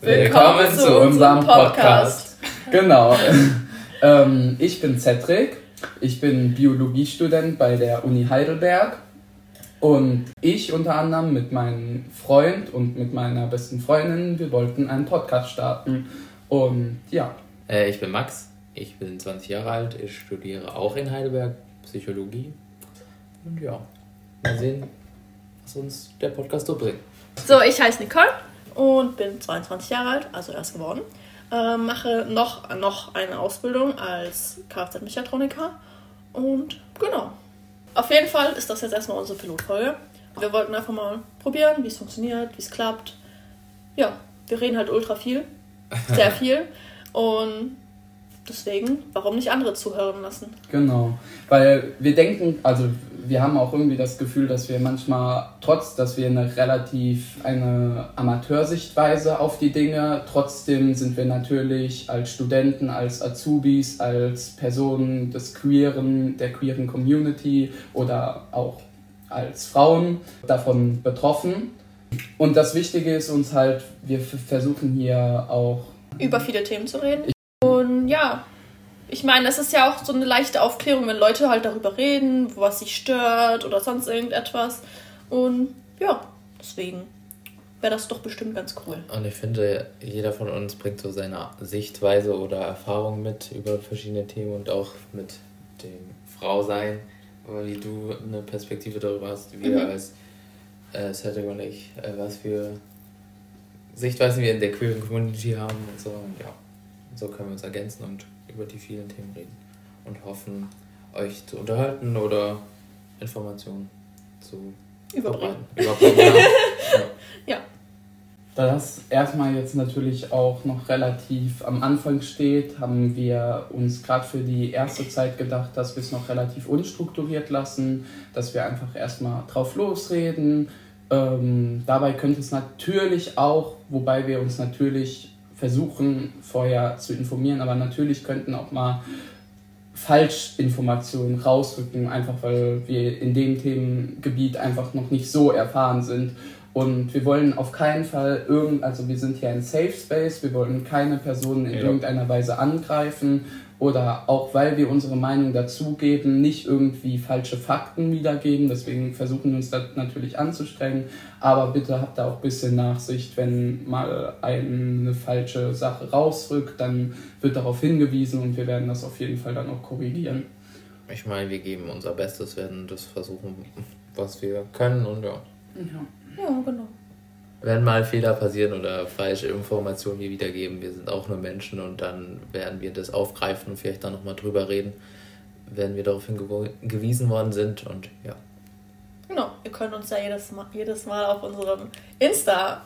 Willkommen zu unserem Podcast. Genau. ähm, ich bin Cedric. Ich bin Biologiestudent bei der Uni Heidelberg. Und ich unter anderem mit meinem Freund und mit meiner besten Freundin, wir wollten einen Podcast starten. Und ja. Äh, ich bin Max, ich bin 20 Jahre alt, ich studiere auch in Heidelberg Psychologie. Und ja, mal sehen, was uns der Podcast so bringt. So, ich heiße Nicole und bin 22 Jahre alt, also erst geworden. Äh, mache noch, noch eine Ausbildung als Kfz-Mechatroniker und genau. Auf jeden Fall ist das jetzt erstmal unsere Pilotfolge. Wir wollten einfach mal probieren, wie es funktioniert, wie es klappt. Ja, wir reden halt ultra viel, sehr viel und deswegen, warum nicht andere zuhören lassen? Genau, weil wir denken, also wir haben auch irgendwie das Gefühl, dass wir manchmal, trotz dass wir eine relativ eine Amateursichtweise auf die Dinge, trotzdem sind wir natürlich als Studenten, als Azubis, als Personen des queeren, der queeren Community oder auch als Frauen davon betroffen. Und das Wichtige ist uns halt, wir versuchen hier auch über viele Themen zu reden. Und ja, ich meine, es ist ja auch so eine leichte Aufklärung, wenn Leute halt darüber reden, was sie stört oder sonst irgendetwas. Und ja, deswegen wäre das doch bestimmt ganz cool. Und ich finde, jeder von uns bringt so seine Sichtweise oder Erfahrung mit über verschiedene Themen und auch mit dem Frausein, wie du eine Perspektive darüber hast, wir mhm. als äh, Cedric und ich, äh, was für Sichtweisen wir in der queeren Community haben und so. Und ja, so können wir uns ergänzen und über die vielen Themen reden und hoffen, euch zu unterhalten oder Informationen zu überbringen. überbringen ja. ja. ja. Da das erstmal jetzt natürlich auch noch relativ am Anfang steht, haben wir uns gerade für die erste Zeit gedacht, dass wir es noch relativ unstrukturiert lassen, dass wir einfach erstmal drauf losreden. Ähm, dabei könnte es natürlich auch, wobei wir uns natürlich versuchen vorher zu informieren, aber natürlich könnten auch mal Falschinformationen rausrücken, einfach weil wir in dem Themengebiet einfach noch nicht so erfahren sind. Und wir wollen auf keinen Fall irgend, also wir sind hier ein Safe Space, wir wollen keine Personen in ja. irgendeiner Weise angreifen oder auch weil wir unsere Meinung dazugeben, nicht irgendwie falsche Fakten wiedergeben. Deswegen versuchen wir uns das natürlich anzustrengen. Aber bitte habt da auch ein bisschen Nachsicht, wenn mal eine falsche Sache rausrückt, dann wird darauf hingewiesen und wir werden das auf jeden Fall dann auch korrigieren. Ich meine, wir geben unser Bestes, werden das versuchen, was wir können und ja. Ja, ja genau wenn mal Fehler passieren oder falsche Informationen wir wiedergeben, wir sind auch nur Menschen und dann werden wir das aufgreifen und vielleicht dann nochmal drüber reden, wenn wir darauf hingewiesen worden sind und ja. Genau, ihr könnt uns ja jedes Mal, jedes Mal auf unserem Insta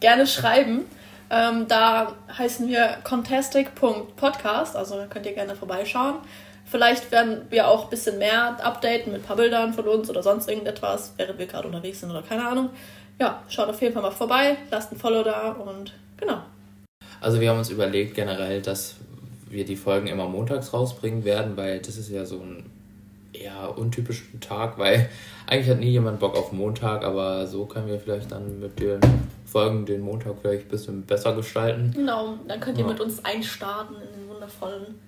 gerne schreiben. Ähm, da heißen wir contestic.podcast, also da könnt ihr gerne vorbeischauen. Vielleicht werden wir auch ein bisschen mehr updaten mit ein paar Bildern von uns oder sonst irgendetwas, während wir gerade unterwegs sind oder keine Ahnung ja, schaut auf jeden Fall mal vorbei, lasst ein Follow da und genau. Also wir haben uns überlegt generell, dass wir die Folgen immer montags rausbringen werden, weil das ist ja so ein eher untypischer Tag, weil eigentlich hat nie jemand Bock auf Montag, aber so können wir vielleicht dann mit den Folgen den Montag vielleicht ein bisschen besser gestalten. Genau, dann könnt ihr ja. mit uns einstarten in den wundervollen,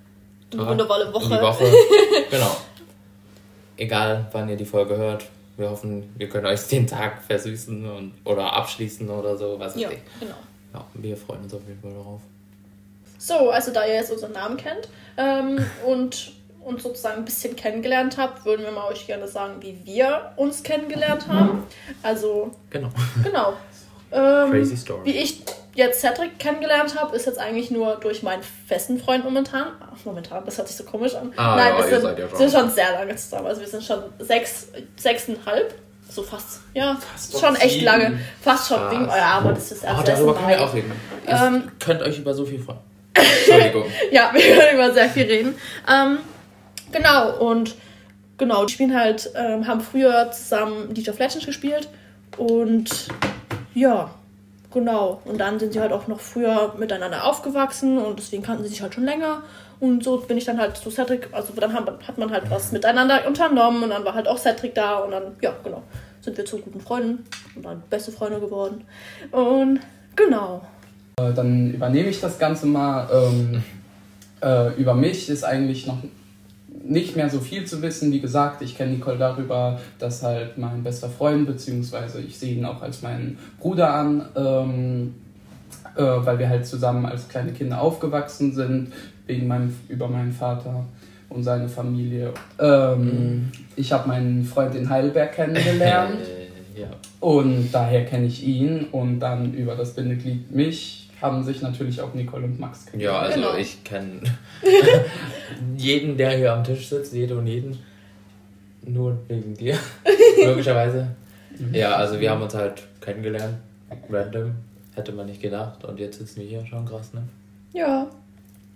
in die wundervolle Woche. In die Woche. genau. Egal, wann ihr die Folge hört, wir hoffen, wir können euch den Tag versüßen und, oder abschließen oder so, was ja, genau. Ja, wir freuen uns auf jeden Fall darauf. So, also da ihr jetzt unseren Namen kennt ähm, und uns sozusagen ein bisschen kennengelernt habt, würden wir mal euch gerne sagen, wie wir uns kennengelernt haben. Also, genau. Genau. Ähm, Crazy Story. Wie ich jetzt Cedric kennengelernt habe, ist jetzt eigentlich nur durch meinen festen Freund momentan. Ach, momentan, das hört sich so komisch an. Ah, Nein, ja, wir sind, ja schon. sind schon sehr lange zusammen. Also wir sind schon sechs, sechseinhalb. So fast. Ja, fast schon echt sieben. lange. Fast schon. Wegen, ja, aber das ist erst oh, darüber können wir auch reden. Ihr ähm, könnt euch über so viel freuen. Entschuldigung. ja, wir können über sehr viel reden. Ähm, genau, und genau, die spielen halt, ähm, haben früher zusammen League of Legends gespielt und ja, Genau. Und dann sind sie halt auch noch früher miteinander aufgewachsen und deswegen kannten sie sich halt schon länger. Und so bin ich dann halt zu Cedric, also dann hat man halt was miteinander unternommen und dann war halt auch Cedric da und dann, ja, genau, sind wir zu guten Freunden und dann beste Freunde geworden. Und genau. Äh, dann übernehme ich das Ganze mal. Ähm, äh, über mich ist eigentlich noch nicht mehr so viel zu wissen. Wie gesagt, ich kenne Nicole darüber, dass halt mein bester Freund, beziehungsweise ich sehe ihn auch als meinen Bruder an, ähm, äh, weil wir halt zusammen als kleine Kinder aufgewachsen sind, wegen meinem, über meinen Vater und seine Familie. Ähm, mhm. Ich habe meinen Freund in Heidelberg kennengelernt. ja. Und daher kenne ich ihn und dann über das Bindeglied mich haben sich natürlich auch Nicole und Max kennengelernt. Ja, also genau. ich kenne jeden, der hier am Tisch sitzt, jede und jeden. Nur wegen dir, logischerweise. Mhm. Ja, also wir haben uns halt kennengelernt. Random. Hätte man nicht gedacht. Und jetzt sitzen wir hier schon krass, ne? Ja.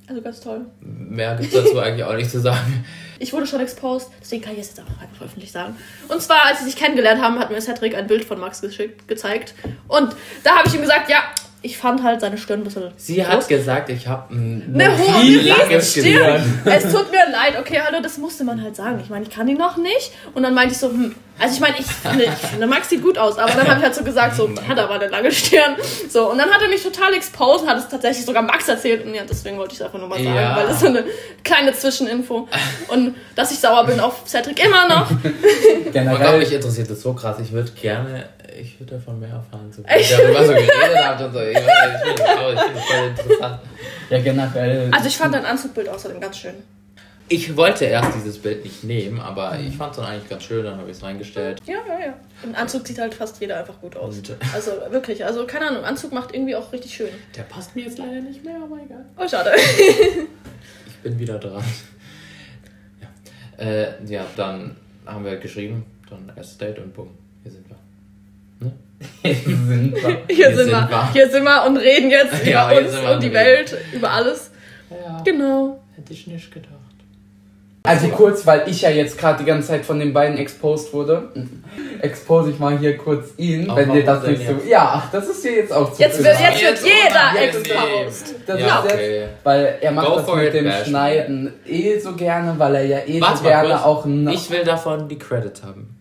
Also ganz toll. Mehr gibt es dazu eigentlich auch nicht zu sagen. Ich wurde schon exposed, deswegen kann ich es jetzt auch einfach öffentlich sagen. Und zwar, als sie sich kennengelernt haben, hat mir Cedric ein Bild von Max geschickt, gezeigt. Und da habe ich ihm gesagt, ja, ich fand halt seine Stirn ein bisschen. Sie groß. hat gesagt, ich habe ein eine viel langes Stirn. Es tut mir leid, okay, hallo, das musste man halt sagen. Ich meine, ich kann ihn noch nicht. Und dann meinte ich so, hm, also ich meine, ich finde, ich finde, Max sieht gut aus, aber dann habe ich halt so gesagt, so, hat aber eine lange Stirn. So, und dann hat er mich total exposed, hat es tatsächlich sogar Max erzählt. Und ja, deswegen wollte ich es einfach nur mal sagen, ja. weil das ist so eine kleine Zwischeninfo. Und dass ich sauer bin auf Cedric immer noch. Generell, mich interessiert das so krass. Ich würde gerne ich würde davon mehr erfahren. So, ich darüber so geredet habt und so. Ich, ich finde das voll interessant. Ja, generell. Also ich fand dein Anzugbild außerdem ganz schön. Ich wollte erst dieses Bild nicht nehmen, aber ich fand es dann eigentlich ganz schön, dann habe ich es reingestellt. Ja, ja, ja. Im Anzug sieht halt fast jeder einfach gut aus. Und, also wirklich, also keine Ahnung, Anzug macht irgendwie auch richtig schön. Der passt mir jetzt leider nicht mehr, aber egal. Oh, schade. ich bin wieder dran. Ja, äh, ja dann haben wir geschrieben, dann erstes Date und bumm, hier sind wir. Hier sind wir. Hier, sind, wir. wir. Hier sind wir und reden jetzt ja, über uns und die Welt, über alles. Ja. Genau. Hätte ich nicht gedacht. Also kurz, weil ich ja jetzt gerade die ganze Zeit von den beiden exposed wurde, expose ich mal hier kurz ihn, Auch wenn dir das nicht so. Ja, ach, das ist hier jetzt auch zu Jetzt wird, jetzt wird jeder exposed. Das ja, ist okay. jetzt, weil er macht Go das mit dem Bash. Schneiden eh so gerne, weil er ja eh Warte so gerne auch. Ich will davon die Credit haben.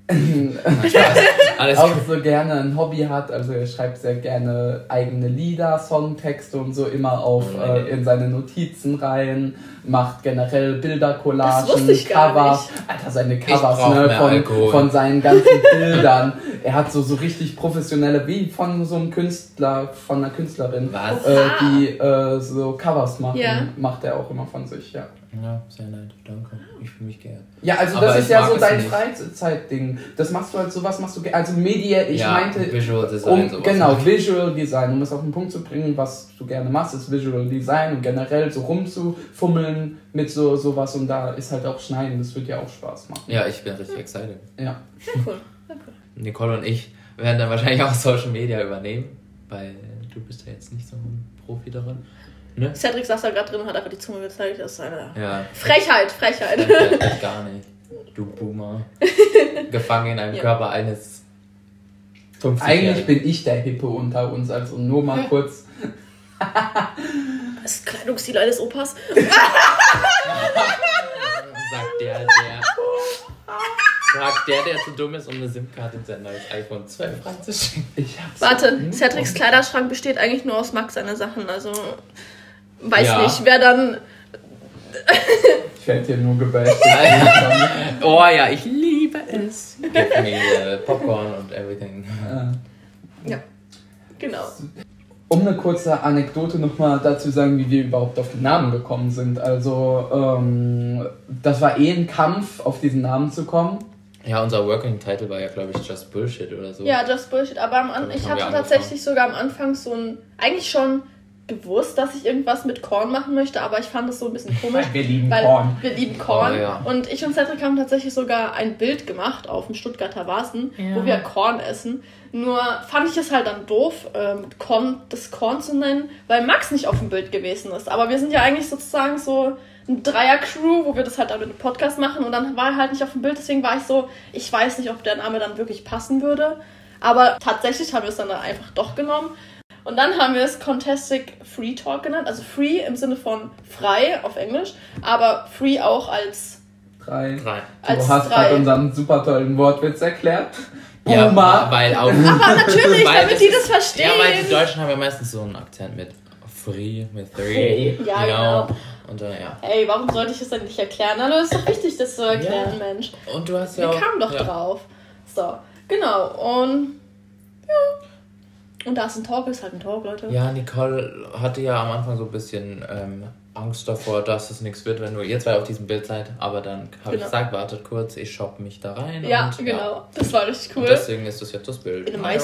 Alles auch so gerne ein Hobby hat. Also er schreibt sehr gerne eigene Lieder, Songtexte und so immer auf oh, äh, in seine Notizen rein, macht generell Bildercollagen, Cover. Alter, seine Covers ne, von, von seinen ganzen Bildern. er hat so, so richtig professionelle, wie von so einem Künstler, von einer Künstlerin, äh, die äh, so Covers machen, ja. macht er auch immer von sich, ja. Ja, sehr nett, danke. Ich fühle mich gern. Ja, also das ist ja so dein Freizeitding. Das machst du halt, sowas machst du gerne. Also Media, ich ja, meinte. Visual Design. Um, genau, Visual Design. Um es auf den Punkt zu bringen, was du gerne machst, ist Visual Design und generell so rumzufummeln mit so sowas und da ist halt auch Schneiden, das wird ja auch Spaß machen. Ja, ich bin richtig excited. Ja. Sehr cool. Sehr cool. Nicole und ich werden dann wahrscheinlich auch Social Media übernehmen, weil du bist ja jetzt nicht so ein Profi darin. Ne? Cedric saß da gerade drin und hat einfach die Zunge gezeigt. Das ist eine ja. Frechheit, Frechheit. Frechheit gar nicht. Du Boomer. Gefangen in einem ja. Körper eines 50 Eigentlich bin ich der Hippe unter uns, also nur mal hm. kurz. das Kleidungsstil eines Opas. Sagt der, der. Sagt der, der zu dumm ist, um eine SIM-Karte in sein neues iPhone 12 reinzuschicken. Warte, Cedrics Kleiderschrank besteht eigentlich nur aus Max seine Sachen, also weiß ja. nicht, wer dann. ich werde hier nur gebasht. oh ja, ich liebe es. Give me Popcorn und everything. Ja, genau. Um eine kurze Anekdote nochmal dazu sagen, wie wir überhaupt auf den Namen gekommen sind. Also, ähm, das war eh ein Kampf, auf diesen Namen zu kommen. Ja, unser Working Title war ja, glaube ich, Just Bullshit oder so. Ja, Just Bullshit. Aber am An ich hatte tatsächlich sogar am Anfang so ein, eigentlich schon gewusst, dass ich irgendwas mit Korn machen möchte, aber ich fand es so ein bisschen komisch. wir lieben Korn. Wir lieben Korn. Oh, ja. Und ich und Cedric haben tatsächlich sogar ein Bild gemacht auf dem Stuttgarter Vasen, ja. wo wir Korn essen. Nur fand ich es halt dann doof, ähm, Korn, das Korn zu nennen, weil Max nicht auf dem Bild gewesen ist. Aber wir sind ja eigentlich sozusagen so ein Dreier-Crew, wo wir das halt dann mit einem Podcast machen und dann war er halt nicht auf dem Bild, deswegen war ich so, ich weiß nicht, ob der Name dann wirklich passen würde. Aber tatsächlich haben wir es dann einfach doch genommen. Und dann haben wir es Contestic Free Talk genannt. Also free im Sinne von frei auf Englisch, aber free auch als drei. drei. Als du hast gerade unseren super tollen Wortwitz erklärt. Ja, weil auch. aber natürlich, weil damit die das verstehen. Ja, weil die Deutschen haben ja meistens so einen Akzent mit. Free mit Three. Ja, genau. Und dann, ja. Ey, warum sollte ich es denn nicht erklären? Hallo, ist doch wichtig, das zu erklären, Ja. Mensch. Und du hast Wir ja auch. kamen doch ja. drauf. So, genau. Und ja. Und da es ein Talk ist, halt ein Talk, Leute. Ja, Nicole hatte ja am Anfang so ein bisschen ähm, Angst davor, dass es nichts wird, wenn nur ihr zwei auf diesem Bild seid. Aber dann habe ich Genau. gesagt, wartet kurz, ich shoppe mich da rein. Ja, und, genau. Das war richtig Und cool. deswegen ist das jetzt das Bild. In einem Ah, ja.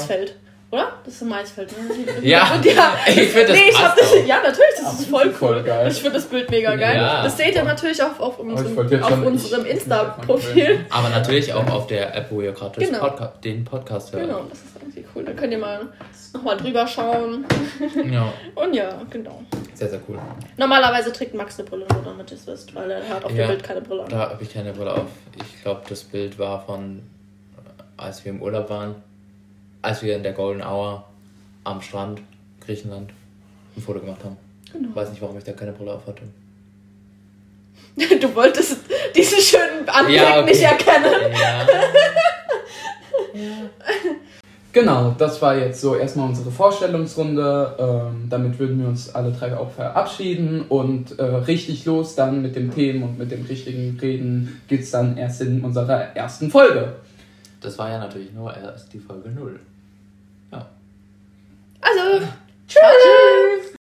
Oder? Das ist ein Maisfeld, ne? Ja, Und ja. ich finde das nee, ich hab passt das, auch. Ja, natürlich, das ist voll cool. Voll geil. Ich finde das Bild mega geil. Ja. Das seht ihr natürlich auch auf unserem, auf unserem Insta-Profil. Aber natürlich auch auf der App, wo ihr gerade Genau. Podca den Podcast hört. Genau, das ist irgendwie cool. Da könnt ihr mal nochmal drüber schauen. Ja, Und ja, genau. sehr, sehr cool. Normalerweise trägt Max eine Brille, nur damit ihr es wisst, weil er hat auf Ja. dem Bild keine Brille an. Da habe ich keine Brille auf. Ich glaube, das Bild war von, äh, als wir im Urlaub waren, als wir in der Golden Hour am Strand, Griechenland, ein Foto gemacht haben. Genau. Weiß nicht, warum ich da keine Brille auf hatte. Du wolltest diesen schönen Anblick Ja, okay. nicht erkennen. Ja. Genau, das war jetzt so erstmal unsere Vorstellungsrunde. Ähm, damit würden wir uns alle drei auch verabschieden und äh, richtig los dann mit dem Themen und mit dem richtigen Reden geht's dann erst in unserer ersten Folge. Das war ja natürlich nur erst die Folge 0. Also, Tschüss!